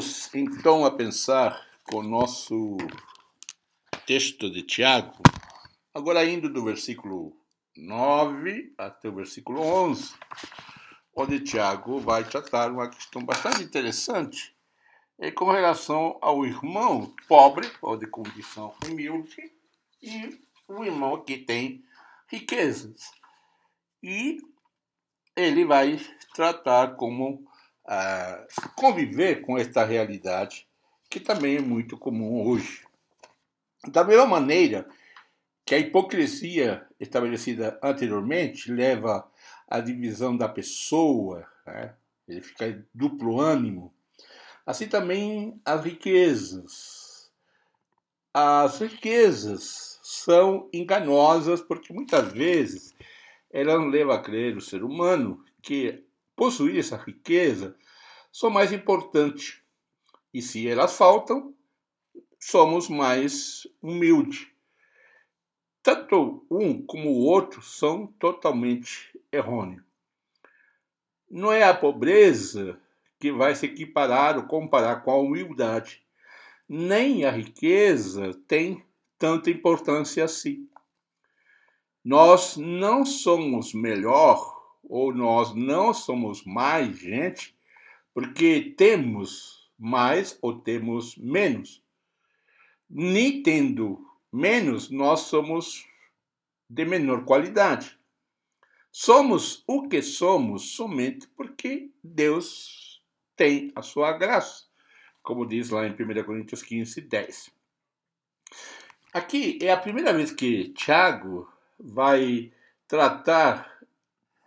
Continuemos então a pensar com o nosso texto de Tiago, agora indo do versículo 9 até o versículo 11, onde Tiago vai tratar uma questão bastante interessante é com relação ao irmão pobre, ou de condição humilde, e o irmão que tem riquezas. E ele vai tratar como ah, conviver com esta realidade, que também é muito comum hoje. Da mesma maneira que a hipocrisia estabelecida anteriormente leva à divisão da pessoa, né? ele fica duplo ânimo, assim também as riquezas. As riquezas são enganosas porque muitas vezes elas levam a crer o ser humano que possuir essa riqueza são mais importante. E se elas faltam, somos mais humildes. Tanto um como o outro são totalmente errôneos. Não é a pobreza que vai se equiparar ou comparar com a humildade. Nem a riqueza tem tanta importância assim. Nós não somos melhor ou nós não somos mais gente porque temos mais ou temos menos. Nem tendo menos, nós somos de menor qualidade. Somos o que somos somente porque Deus tem a sua graça, como diz lá em 1 Coríntios 15, 10. Aqui é a primeira vez que Tiago vai tratar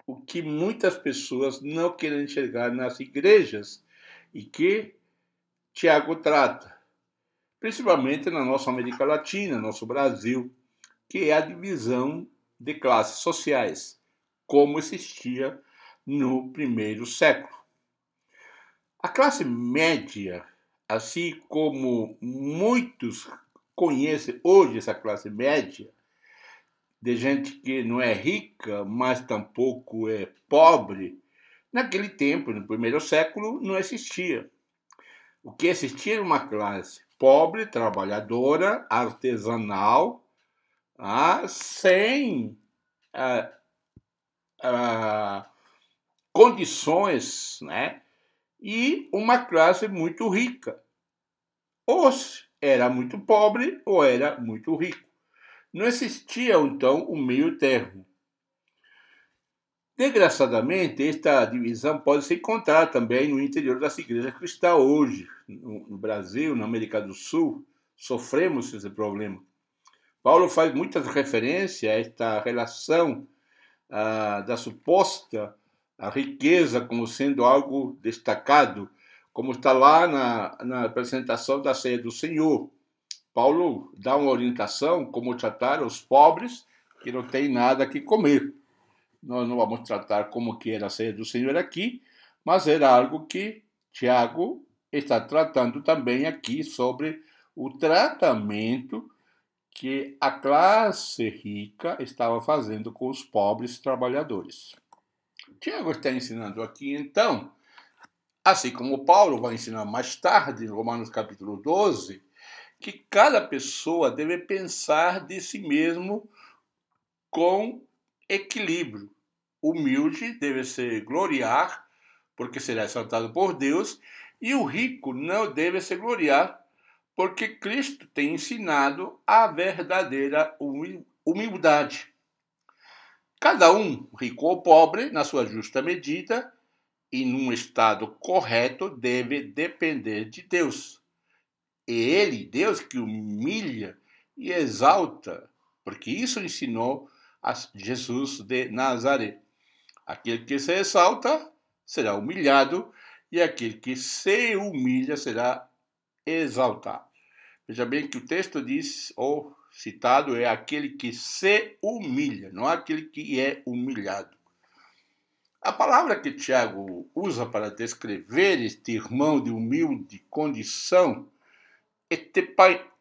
o que muitas pessoas não querem enxergar nas igrejas e que Tiago trata, principalmente na nossa América Latina, nosso Brasil, que é a divisão de classes sociais, como existia no primeiro século. A classe média, assim como muitos conhecem hoje essa classe média, de gente que não é rica, mas tampouco é pobre, naquele tempo, no primeiro século, não existia. O que existia era uma classe pobre, trabalhadora, artesanal, ah, sem ah, ah, condições, né? E uma classe muito rica. Ou era muito pobre ou era muito rico. Não existia, então, um meio termo. Desgraçadamente, esta divisão pode se encontrar também no interior das igrejas cristãs hoje, no Brasil, na América do Sul, sofremos esse problema. Paulo faz muitas referências a esta relação da suposta riqueza como sendo algo destacado, como está lá na, na apresentação da ceia do Senhor. Paulo dá uma orientação como tratar os pobres que não têm nada que comer. Nós não vamos tratar como que era a ceia do Senhor aqui, mas era algo que Tiago está tratando também aqui sobre o tratamento que a classe rica estava fazendo com os pobres trabalhadores. Tiago está ensinando aqui, então, assim como Paulo vai ensinar mais tarde, em Romanos capítulo 12, que cada pessoa deve pensar de si mesmo com equilíbrio. Humilde deve se gloriar, porque será exaltado por Deus, e o rico não deve se gloriar, porque Cristo tem ensinado a verdadeira humildade. Cada um, rico ou pobre, na sua justa medida e num estado correto, deve depender de Deus. É ele, Deus, que humilha e exalta, porque isso ensinou a Jesus de Nazaré. Aquele que se exalta será humilhado, e aquele que se humilha será exaltado. Veja bem que o texto diz, ou citado, é aquele que se humilha, não aquele que é humilhado. A palavra que Tiago usa para descrever este irmão de humilde condição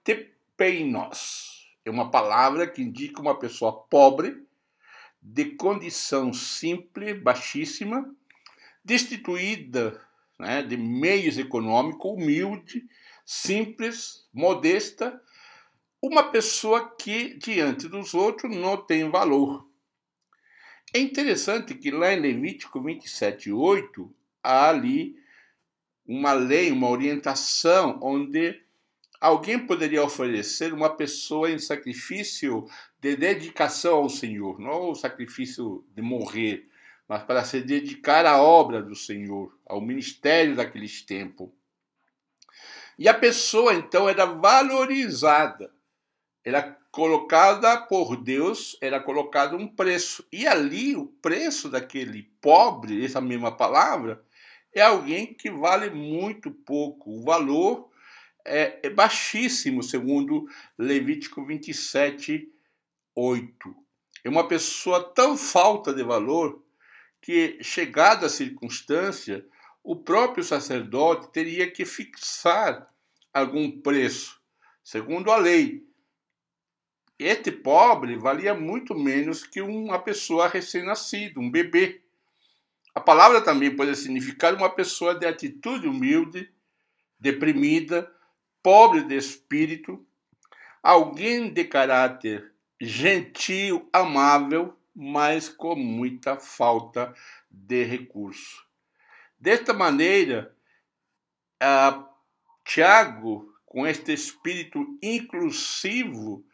Etepeinos é uma palavra que indica uma pessoa pobre, de condição simples, baixíssima, destituída né, de meios econômicos, humilde, simples, modesta, uma pessoa que diante dos outros não tem valor. É interessante que lá em Levítico 27:8 há ali uma lei, uma orientação onde alguém poderia oferecer uma pessoa em sacrifício de dedicação ao Senhor, não o sacrifício de morrer, mas para se dedicar à obra do Senhor, ao ministério daqueles tempos. E a pessoa então era valorizada, era colocada por Deus, era colocado um preço. E ali o preço daquele pobre, essa mesma palavra, é alguém que vale muito pouco. O valor é, é baixíssimo, segundo Levítico 27, 8. É uma pessoa tão falta de valor que, chegada a circunstância, o próprio sacerdote teria que fixar algum preço, segundo a lei. Este pobre valia muito menos que uma pessoa recém-nascida, um bebê. A palavra também pode significar uma pessoa de atitude humilde, deprimida, pobre de espírito, alguém de caráter gentil, amável, mas com muita falta de recurso. Desta maneira, Tiago, com este espírito inclusivo,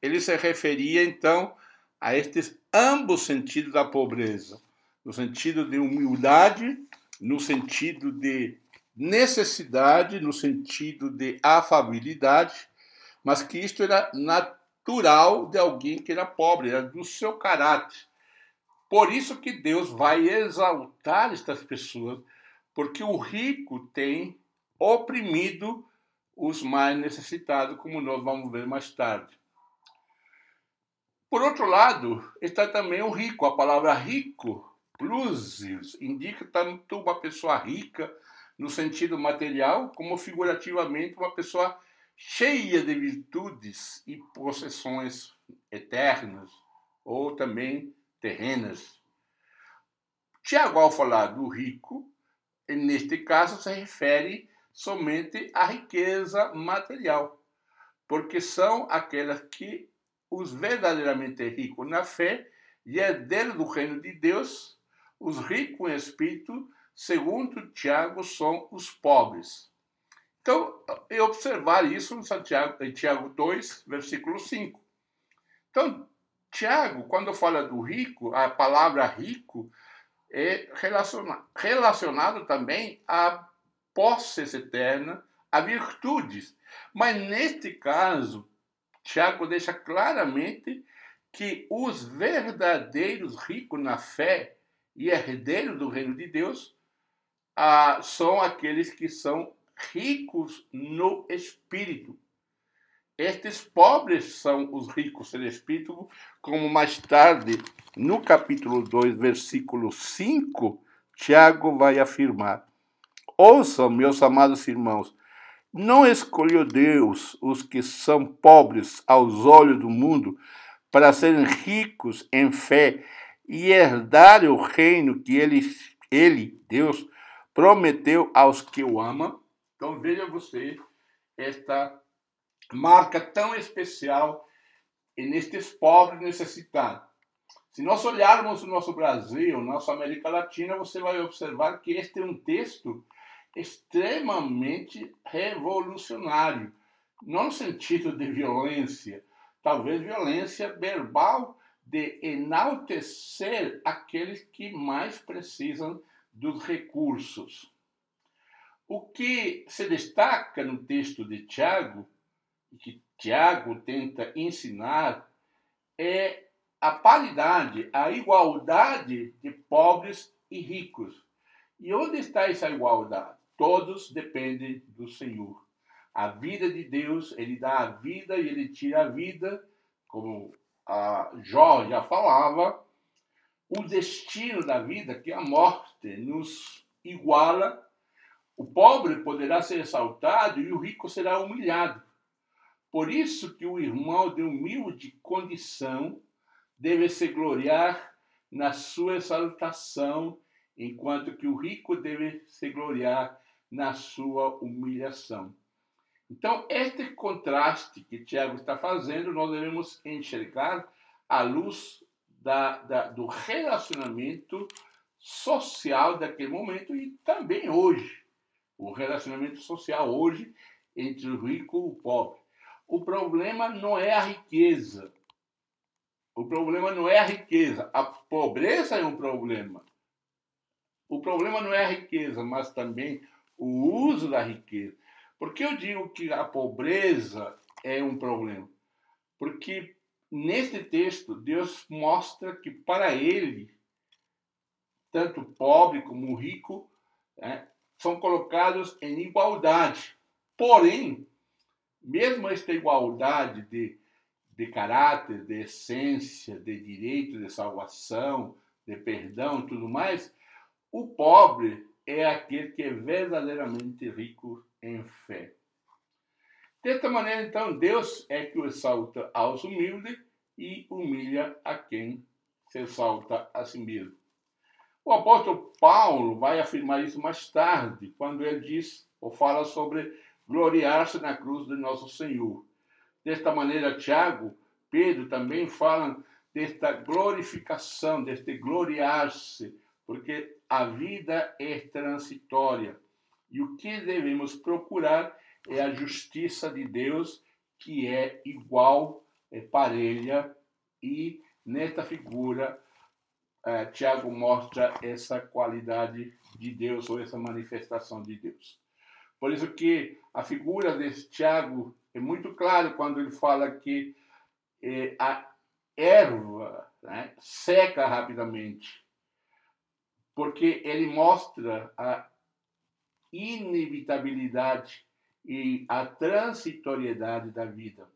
ele se referia então a estes ambos sentidos da pobreza no sentido de humildade, no sentido de necessidade, no sentido de afabilidade, mas que isto era natural de alguém que era pobre, era do seu caráter. Por isso que Deus vai exaltar estas pessoas, porque o rico tem oprimido os mais necessitados, como nós vamos ver mais tarde. Por outro lado, está também o rico. A palavra rico Plusius indica tanto uma pessoa rica no sentido material, como figurativamente uma pessoa cheia de virtudes e possessões eternas ou também terrenas. Tiago, ao falar do rico, neste caso se refere somente à riqueza material, porque são aquelas que os verdadeiramente ricos na fé e herdeiros do reino de Deus os ricos em espírito, segundo Tiago, são os pobres. Então, é observar isso em, Santiago, em Tiago 2, versículo 5. Então, Tiago, quando fala do rico, a palavra rico é relaciona, relacionado também a posses eternas, a virtudes. Mas neste caso, Tiago deixa claramente que os verdadeiros ricos na fé e herdeiros do reino de Deus ah, são aqueles que são ricos no espírito. Estes pobres são os ricos no espírito, como mais tarde, no capítulo 2, versículo 5, Tiago vai afirmar: Ouçam, meus amados irmãos, não escolheu Deus os que são pobres aos olhos do mundo para serem ricos em fé e herdar o reino que ele, ele, Deus, prometeu aos que o amam. Então veja você esta marca tão especial nestes pobres necessitados. Se nós olharmos o nosso Brasil, nossa América Latina, você vai observar que este é um texto extremamente revolucionário, não no sentido de violência, talvez violência verbal de enaltecer aqueles que mais precisam dos recursos. O que se destaca no texto de Tiago, que Tiago tenta ensinar, é a paridade, a igualdade de pobres e ricos. E onde está essa igualdade? Todos dependem do Senhor. A vida de Deus, Ele dá a vida e Ele tira a vida, como a Jó já falava, o destino da vida, que a morte nos iguala, o pobre poderá ser exaltado e o rico será humilhado. Por isso que o irmão de humilde condição deve se gloriar na sua exaltação enquanto que o rico deve se gloriar na sua humilhação. Então, este contraste que Tiago está fazendo, nós devemos enxergar à luz da, da, do relacionamento social daquele momento e também hoje. O relacionamento social hoje entre o rico e o pobre. O problema não é a riqueza. O problema não é a riqueza. A pobreza é um problema. O problema não é a riqueza, mas também o uso da riqueza. Por que eu digo que a pobreza é um problema? Porque neste texto Deus mostra que para ele, tanto o pobre como o rico né, são colocados em igualdade. Porém, mesmo esta igualdade de, de caráter, de essência, de direito, de salvação, de perdão e tudo mais, o pobre é aquele que é verdadeiramente rico em fé. Desta maneira, então, Deus é que exalta aos humildes e humilha a quem se exalta a si mesmo. O apóstolo Paulo vai afirmar isso mais tarde, quando ele diz ou fala sobre gloriar-se na cruz de nosso Senhor. Desta maneira, Tiago, Pedro também falam desta glorificação, deste gloriar-se, porque a vida é transitória. E o que devemos procurar é a justiça de Deus, que é igual, é parelha, e nesta figura, eh, Tiago mostra essa qualidade de Deus, ou essa manifestação de Deus. Por isso que a figura de Tiago é muito clara quando ele fala que eh, a erva né, seca rapidamente, porque ele mostra a inevitabilidade e a transitoriedade da vida.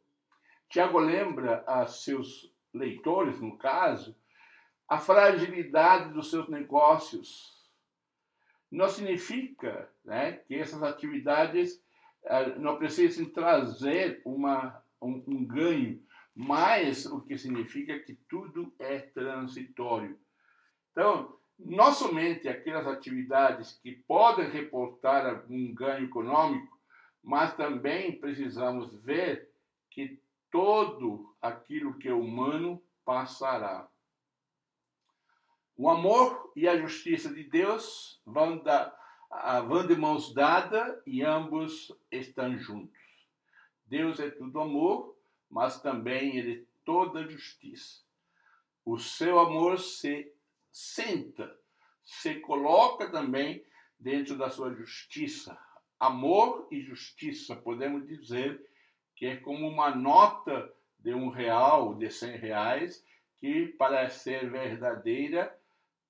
Tiago lembra a seus leitores, no caso, a fragilidade dos seus negócios. Não significa né, que essas atividades uh, não precisem trazer uma, um, um ganho, mas o que significa que tudo é transitório. Então, não somente aquelas atividades que podem reportar algum ganho econômico, mas também precisamos ver que todo aquilo que é humano passará. O amor e a justiça de Deus vão, da, vão de mãos dadas e ambos estão juntos. Deus é tudo amor, mas também ele é toda justiça. O seu amor se senta, se coloca também dentro da sua justiça. Amor e justiça, podemos dizer que é como uma nota de um real, de cem reais, que para ser verdadeira,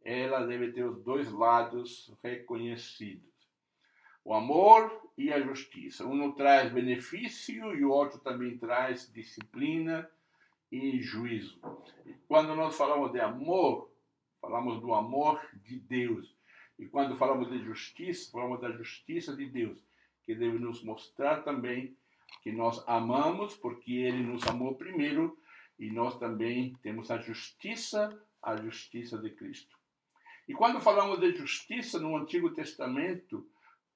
ela deve ter os dois lados reconhecidos. O amor e a justiça. Um traz benefício e o outro também traz disciplina e juízo. Quando nós falamos de amor, falamos do amor de Deus. E quando falamos de justiça, falamos da justiça de Deus, que deve nos mostrar também que nós amamos porque ele nos amou primeiro e nós também temos a justiça, a justiça de Cristo. E quando falamos de justiça no Antigo Testamento,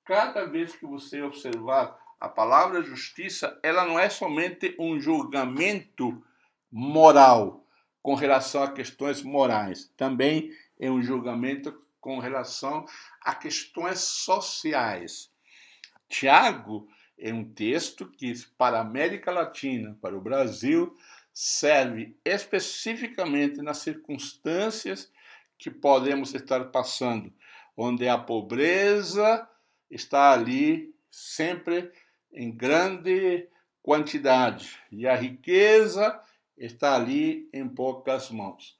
cada vez que você observar a palavra justiça, ela não é somente um julgamento moral, com relação a questões morais. Também é um julgamento com relação a questões sociais. Tiago é um texto que, para a América Latina, para o Brasil, serve especificamente nas circunstâncias que podemos estar passando, onde a pobreza está ali sempre em grande quantidade e a riqueza está ali em poucas mãos.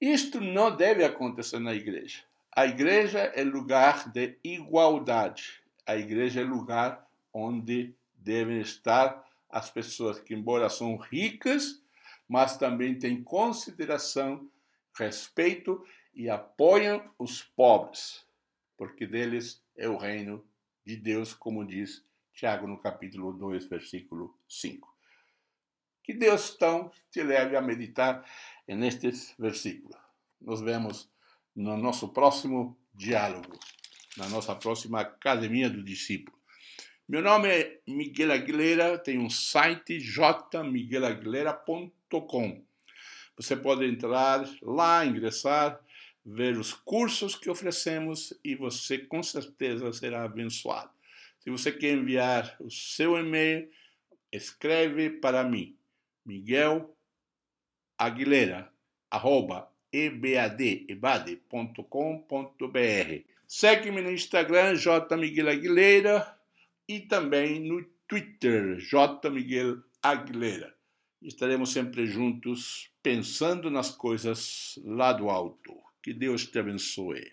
Isto não deve acontecer na igreja. A igreja é lugar de igualdade. A igreja é lugar onde devem estar as pessoas que, embora são ricas, mas também têm consideração, respeito e apoiam os pobres, porque deles é o reino de Deus, como diz Tiago no capítulo 2, versículo 5. Que Deus então te leve a meditar nestes versículos. Nos vemos no nosso próximo diálogo, na nossa próxima Academia do Discípulo. Meu nome é Miguel Aguilera, tem um site jmiguelaguilera.com. Você pode entrar lá, ingressar, ver os cursos que oferecemos e você com certeza será abençoado. Se você quer enviar o seu e-mail, escreve para mim, Miguel Aguilera, arroba ebadebade.com.br. Segue-me no Instagram, J. Miguel Aguilera, e também no Twitter, J. Miguel Aguilera. Estaremos sempre juntos, pensando nas coisas lá do alto. Que Deus te abençoe.